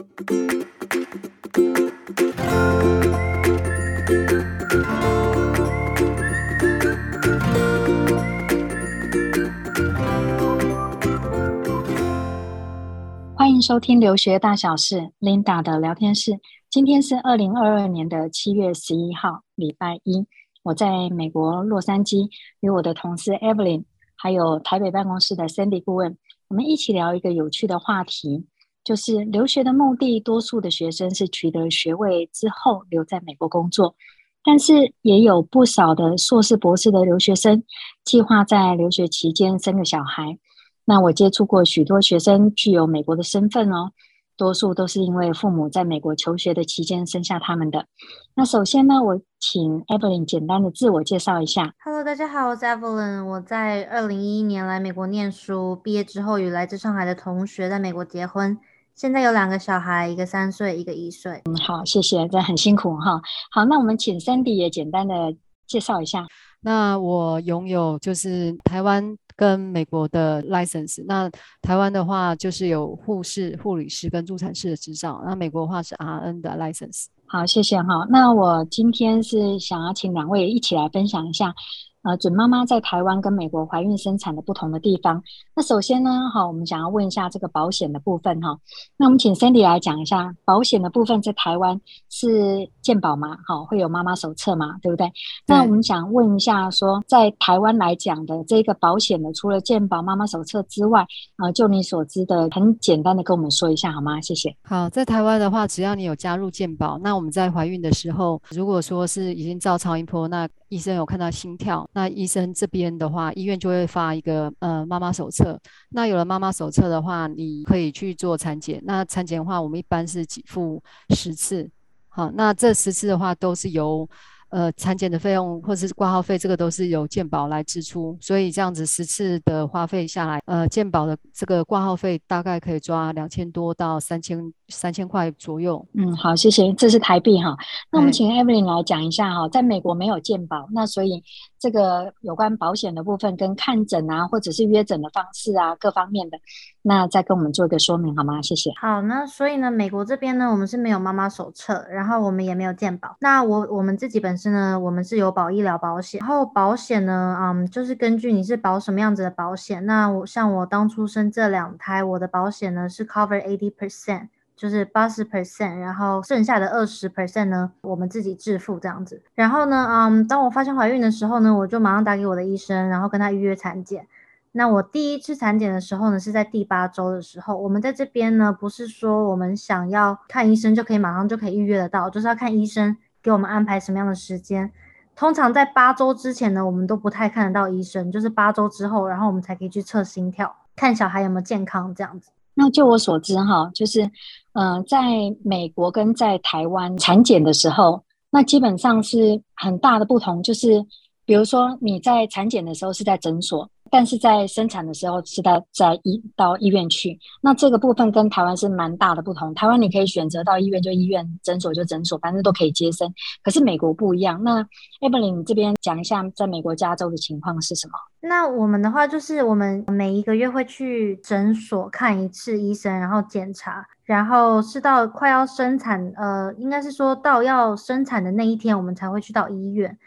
欢迎收听留学大小事，Linda 的聊天室。今天是二零二二年的七月十一号，礼拜一。我在美国洛杉矶，与我的同事 Evelyn，还有台北办公室的 Sandy 顾问，我们一起聊一个有趣的话题，就是留学的目的。多数的学生是取得学位之后留在美国工作，但是也有不少的硕士、博士的留学生计划在留学期间生个小孩。那我接触过许多学生具有美国的身份哦，多数都是因为父母在美国求学的期间生下他们的。那首先呢，我请 Evelyn 简单的自我介绍一下。Hello，大家好，我是 Evelyn。我在二零一一年来美国念书，毕业之后与来自上海的同学在美国结婚，现在有两个小孩，一个三岁，一个一岁。嗯，好，谢谢，这很辛苦哈。好，那我们请 Sandy 也简单的介绍一下。那我拥有就是台湾跟美国的 license，那台湾的话就是有护士、护理师跟助产士的执照，那美国的话是 RN 的 license。好，谢谢哈。那我今天是想要请两位一起来分享一下。呃，准妈妈在台湾跟美国怀孕生产的不同的地方。那首先呢，哈，我们想要问一下这个保险的部分哈。那我们请 Sandy 来讲一下保险的部分，在台湾是健保吗？好，会有妈妈手册吗？对不对？对。那我们想问一下，说在台湾来讲的这个保险的，除了健保妈妈手册之外，呃，就你所知的，很简单的跟我们说一下好吗？谢谢。好，在台湾的话，只要你有加入健保，那我们在怀孕的时候，如果说是已经照超音波，那医生有看到心跳。那医生这边的话，医院就会发一个呃妈妈手册。那有了妈妈手册的话，你可以去做产检。那产检的话，我们一般是给付十次。好，那这十次的话都是由。呃，产检的费用或者是挂号费，这个都是由健保来支出，所以这样子十次的花费下来，呃，健保的这个挂号费大概可以抓两千多到三千三千块左右。嗯，好，谢谢，这是台币哈。那我们请 Evelyn 来讲一下哈，在美国没有健保，那所以这个有关保险的部分跟看诊啊，或者是约诊的方式啊，各方面的。那再跟我们做一个说明好吗？谢谢。好，那所以呢，美国这边呢，我们是没有妈妈手册，然后我们也没有健保。那我我们自己本身呢，我们是有保医疗保险。然后保险呢，嗯，就是根据你是保什么样子的保险。那我像我当初生这两胎，我的保险呢是 cover eighty percent，就是八十 percent，然后剩下的二十 percent 呢，我们自己自付这样子。然后呢，嗯，当我发现怀孕的时候呢，我就马上打给我的医生，然后跟他预约产检。那我第一次产检的时候呢，是在第八周的时候。我们在这边呢，不是说我们想要看医生就可以马上就可以预约得到，就是要看医生给我们安排什么样的时间。通常在八周之前呢，我们都不太看得到医生，就是八周之后，然后我们才可以去测心跳，看小孩有没有健康这样子。那就我所知哈，就是嗯，在美国跟在台湾产检的时候，那基本上是很大的不同，就是比如说你在产检的时候是在诊所。但是在生产的时候是在在医到医院去，那这个部分跟台湾是蛮大的不同。台湾你可以选择到医院就医院，诊所就诊所，反正都可以接生。可是美国不一样。那 Evelyn 这边讲一下，在美国加州的情况是什么？那我们的话就是我们每一个月会去诊所看一次医生，然后检查，然后是到快要生产，呃，应该是说到要生产的那一天，我们才会去到医院。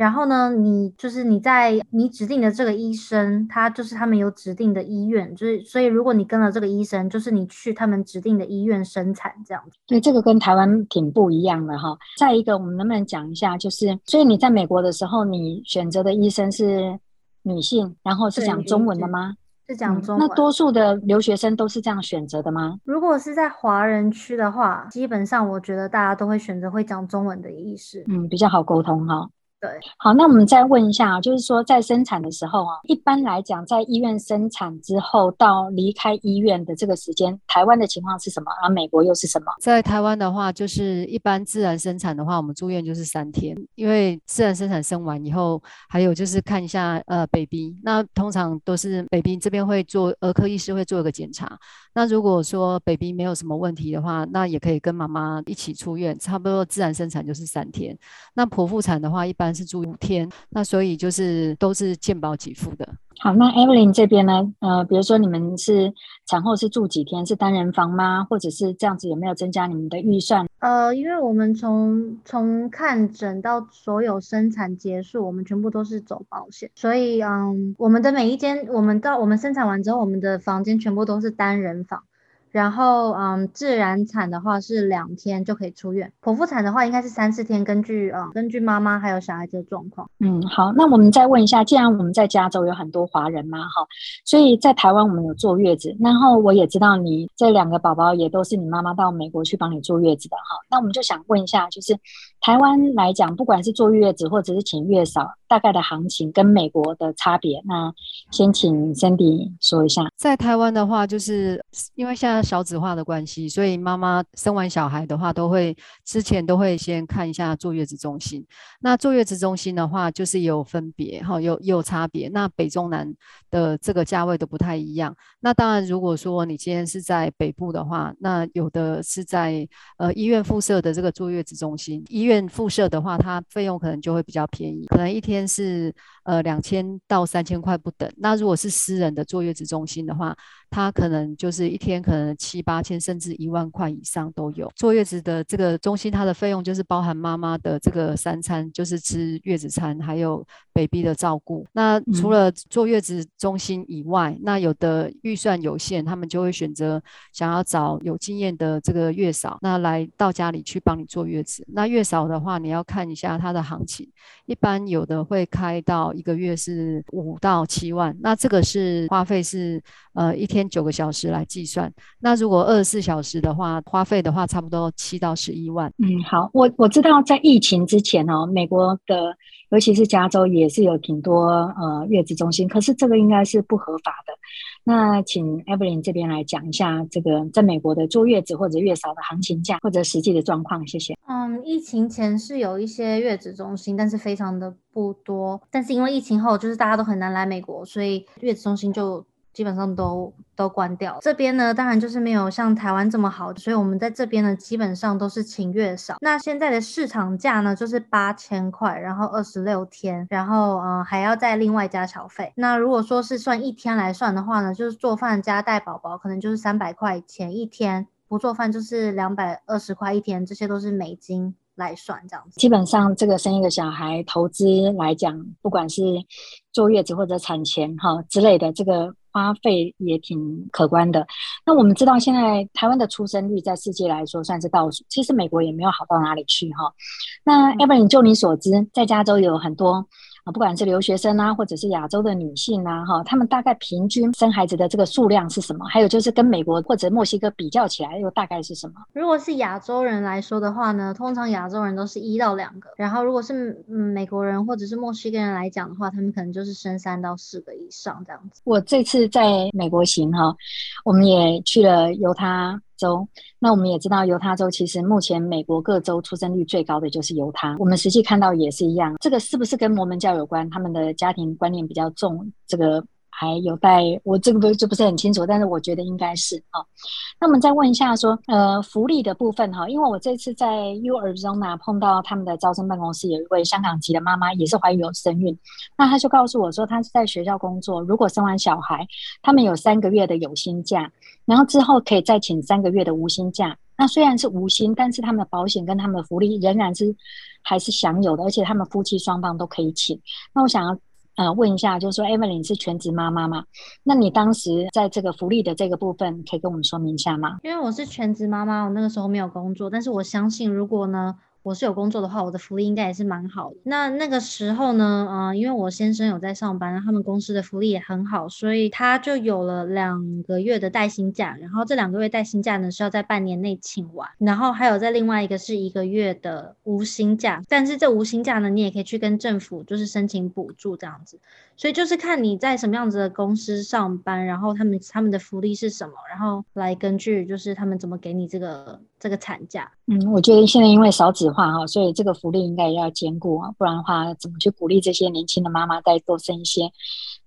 然后呢，你就是你在你指定的这个医生，他就是他们有指定的医院，就是所以如果你跟了这个医生，就是你去他们指定的医院生产这样子。对，这个跟台湾挺不一样的哈。再一个，我们能不能讲一下，就是所以你在美国的时候，你选择的医生是女性，然后是讲中文的吗？是讲中文。嗯，那多数的留学生都是这样选择的吗？如果是在华人区的话，基本上我觉得大家都会选择会讲中文的医师，嗯，比较好沟通哈。对，好，那我们再问一下，就是说在生产的时候啊，一般来讲，在医院生产之后到离开医院的这个时间，台湾的情况是什么？而美国又是什么？在台湾的话，就是一般自然生产的话，我们住院就是三天，因为自然生产生完以后，还有就是看一下呃 baby，那通常都是 baby 这边会做儿科医师会做一个检查。那如果说 baby 没有什么问题的话，那也可以跟妈妈一起出院，差不多自然生产就是三天。那剖腹产的话，一般。是住五天，那所以就是都是健保给付的。好，那 Evelyn 这边呢？呃，比如说你们是产后是住几天？是单人房吗？或者是这样子有没有增加你们的预算？呃，因为我们从从看诊到所有生产结束，我们全部都是走保险，所以嗯，我们的每一间，我们到我们生产完之后，我们的房间全部都是单人房。然后，嗯，自然产的话是两天就可以出院，剖腹产的话应该是三四天，根据啊、嗯，根据妈妈还有小孩子的状况。嗯，好，那我们再问一下，既然我们在加州有很多华人嘛，哈，所以在台湾我们有坐月子，然后我也知道你这两个宝宝也都是你妈妈到美国去帮你坐月子的，哈，那我们就想问一下，就是台湾来讲，不管是坐月子或者是请月嫂，大概的行情跟美国的差别，那先请 Cindy 说一下。在台湾的话，就是因为现在少子化的关系，所以妈妈生完小孩的话，都会之前都会先看一下坐月子中心。那坐月子中心的话，就是有分别哈，有有差别。那北中南的这个价位都不太一样。那当然，如果说你今天是在北部的话，那有的是在呃医院附设的这个坐月子中心。医院附设的话，它费用可能就会比较便宜，可能一天。是呃两千到三千块不等。那如果是私人的坐月子中心的话，它可能就是一天可能七八千甚至一万块以上都有。坐月子的这个中心，它的费用就是包含妈妈的这个三餐，就是吃月子餐，还有 baby 的照顾。那除了坐月子中心以外，嗯、那有的预算有限，他们就会选择想要找有经验的这个月嫂，那来到家里去帮你坐月子。那月嫂的话，你要看一下它的行情，一般有的会开到一个月是五到七万，那这个是花费是呃一天九个小时来计算。那如果二十四小时的话，花费的话差不多七到十一万。嗯，好，我我知道在疫情之前哦，美国的尤其是加州也是有挺多呃月子中心，可是这个应该是不合法的。那请 Evelyn 这边来讲一下这个在美国的坐月子或者月嫂的行情价或者实际的状况，谢谢。嗯，疫情前是有一些月子中心，但是非常的不多。但是因为疫情后，就是大家都很难来美国，所以月子中心就。基本上都都关掉。这边呢，当然就是没有像台湾这么好，所以我们在这边呢，基本上都是请月嫂。那现在的市场价呢，就是八千块，然后二十六天，然后嗯、呃、还要再另外加小费。那如果说是算一天来算的话呢，就是做饭加带宝宝，可能就是三百块钱一天；不做饭就是两百二十块一天，这些都是美金。来算这样子，基本上这个生一个小孩投资来讲，不管是坐月子或者产前哈之类的，这个花费也挺可观的。那我们知道现在台湾的出生率在世界来说算是倒数，其实美国也没有好到哪里去哈。那艾伯林就你所知，在加州有很多。啊，不管是留学生啊，或者是亚洲的女性啊，哈，他们大概平均生孩子的这个数量是什么？还有就是跟美国或者墨西哥比较起来，又大概是什么？如果是亚洲人来说的话呢，通常亚洲人都是一到两个，然后如果是嗯美国人或者是墨西哥人来讲的话，他们可能就是生三到四个以上这样子。我这次在美国行哈，我们也去了犹他州，那我们也知道犹他州其实目前美国各州出生率最高的就是犹他，我们实际看到也是一样。这个是不是跟摩门教有关？他们的家庭观念比较重，这个。还有待我这个不就不是很清楚，但是我觉得应该是哈。那我们再问一下说，呃，福利的部分哈，因为我这次在 U Arizona 碰到他们的招生办公室，有一位香港籍的妈妈，也是怀孕有身孕，那她就告诉我说，她是在学校工作，如果生完小孩，他们有三个月的有薪假，然后之后可以再请三个月的无薪假。那虽然是无薪，但是他们的保险跟他们的福利仍然是还是享有的，而且他们夫妻双方都可以请。那我想要。呃，问一下，就是说，Evelyn 是全职妈妈吗？那你当时在这个福利的这个部分，可以跟我们说明一下吗？因为我是全职妈妈，我那个时候没有工作，但是我相信，如果呢，我是有工作的话，我的福利应该也是蛮好的。那那个时候呢，嗯、因为我先生有在上班，他们公司的福利也很好，所以他就有了两个月的带薪假。然后这两个月带薪假呢，是要在半年内请完。然后还有在另外一个是一个月的无薪假，但是这无薪假呢，你也可以去跟政府就是申请补助这样子。所以就是看你在什么样子的公司上班，然后他们他们的福利是什么，然后来根据就是他们怎么给你这个这个产假。嗯，我觉得现在因为少子化哈，所以这个福利应该也要兼顾啊，不然的话怎么去鼓励这些年轻的妈妈再多生一些？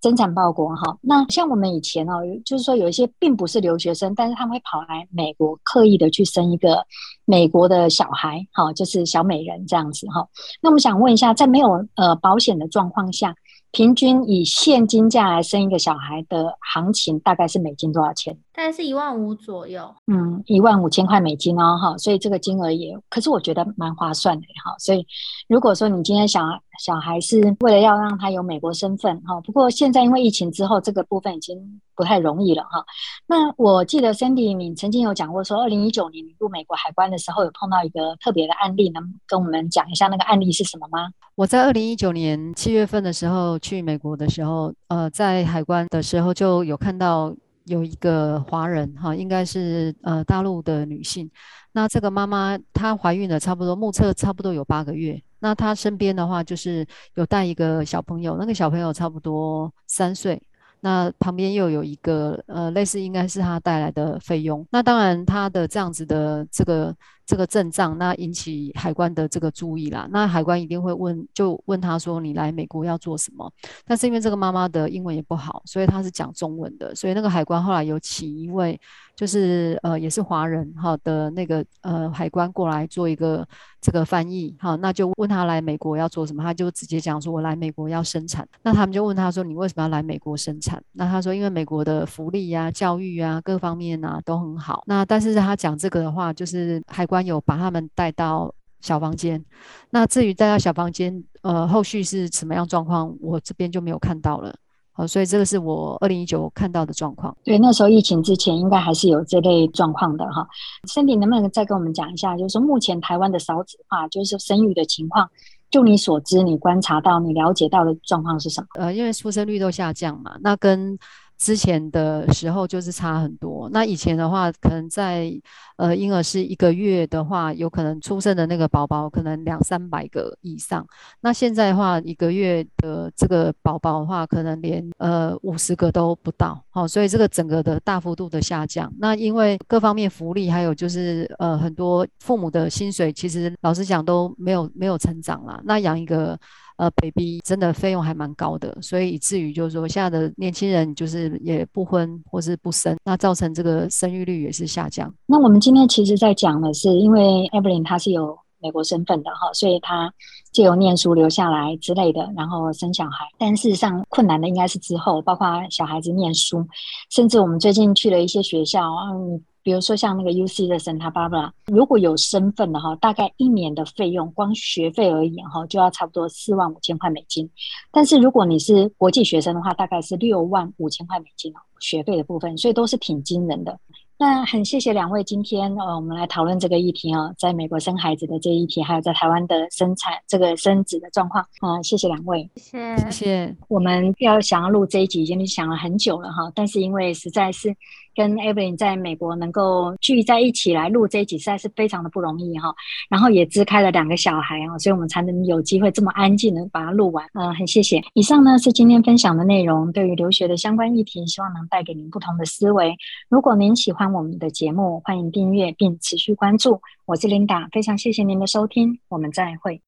增产报国哈，那像我们以前哦，就是说有一些并不是留学生，但是他们会跑来美国，刻意的去生一个美国的小孩，哈，就是小美人这样子哈。那我们想问一下，在没有呃保险的状况下，平均以现金价来生一个小孩的行情大概是美金多少钱？大概是一万五左右。嗯，一万五千块美金哦，哈，所以这个金额也，可是我觉得蛮划算的哈。所以如果说你今天小小孩是为了要让他有美国身份哈，不过现在因为疫情之后，这个部分已经不太容易了哈。那我记得 Sandy 你曾经有讲过说，二零一九年你入美国海关的时候有碰到一个特别的案例，能跟我们讲一下那个案例是什么吗？我在二零一九年七月份的时候去美国的时候，呃，在海关的时候就有看到有一个华人哈，应该是呃大陆的女性。那这个妈妈她怀孕了，差不多目测差不多有八个月。那她身边的话就是有带一个小朋友，那个小朋友差不多三岁。那旁边又有一个呃类似应该是他带来的费用。那当然他的这样子的这个。这个阵仗，那引起海关的这个注意啦。那海关一定会问，就问他说：“你来美国要做什么？”但是因为这个妈妈的英文也不好，所以她是讲中文的。所以那个海关后来有请一位，就是呃也是华人哈的那个呃海关过来做一个这个翻译好。那就问他来美国要做什么，他就直接讲说：“我来美国要生产。”那他们就问他说：“你为什么要来美国生产？”那他说：“因为美国的福利呀、啊、教育啊各方面啊都很好。”那但是他讲这个的话，就是海关。有把他们带到小房间，那至于带到小房间，呃，后续是什么样状况，我这边就没有看到了。好，所以这个是我二零一九看到的状况。对，那时候疫情之前，应该还是有这类状况的哈。Sandy 能不能再跟我们讲一下，就是说目前台湾的少子化，就是生育的情况，就你所知，你观察到、你了解到的状况是什么？呃，因为出生率都下降嘛，那跟之前的时候就是差很多。那以前的话，可能在呃婴儿是一个月的话，有可能出生的那个宝宝可能两三百个以上。那现在的话，一个月的这个宝宝的话，可能连呃五十个都不到。好，所以这个整个的大幅度的下降。那因为各方面福利，还有就是呃很多父母的薪水，其实老实讲都没有没有成长啦。那养一个。呃，baby 真的费用还蛮高的，所以以至于就是说，现在的年轻人就是也不婚或是不生，那造成这个生育率也是下降。那我们今天其实在讲的是，因为 Evelyn 她是有美国身份的哈，所以她借由念书留下来之类的，然后生小孩。但事实上，困难的应该是之后，包括小孩子念书，甚至我们最近去了一些学校，嗯。比如说像那个 UC 的 Santa Barbara，如果有身份的哈，大概一年的费用，光学费而言哈，就要差不多四万五千块美金。但是如果你是国际学生的话，大概是六万五千块美金哦，学费的部分，所以都是挺惊人的。那很谢谢两位今天呃，我们来讨论这个议题啊，在美国生孩子的这一题，还有在台湾的生产这个生子的状况啊，谢谢两位，谢谢。谢谢。我们要想要录这一集已经想了很久了哈，但是因为实在是。跟 Evelyn 在美国能够聚在一起来录这一集，实在是非常的不容易哈。然后也支开了两个小孩啊，所以我们才能有机会这么安静的把它录完。嗯、很谢谢。以上呢是今天分享的内容，对于留学的相关议题，希望能带给您不同的思维。如果您喜欢我们的节目，欢迎订阅并持续关注。我是 Linda，非常谢谢您的收听，我们再会。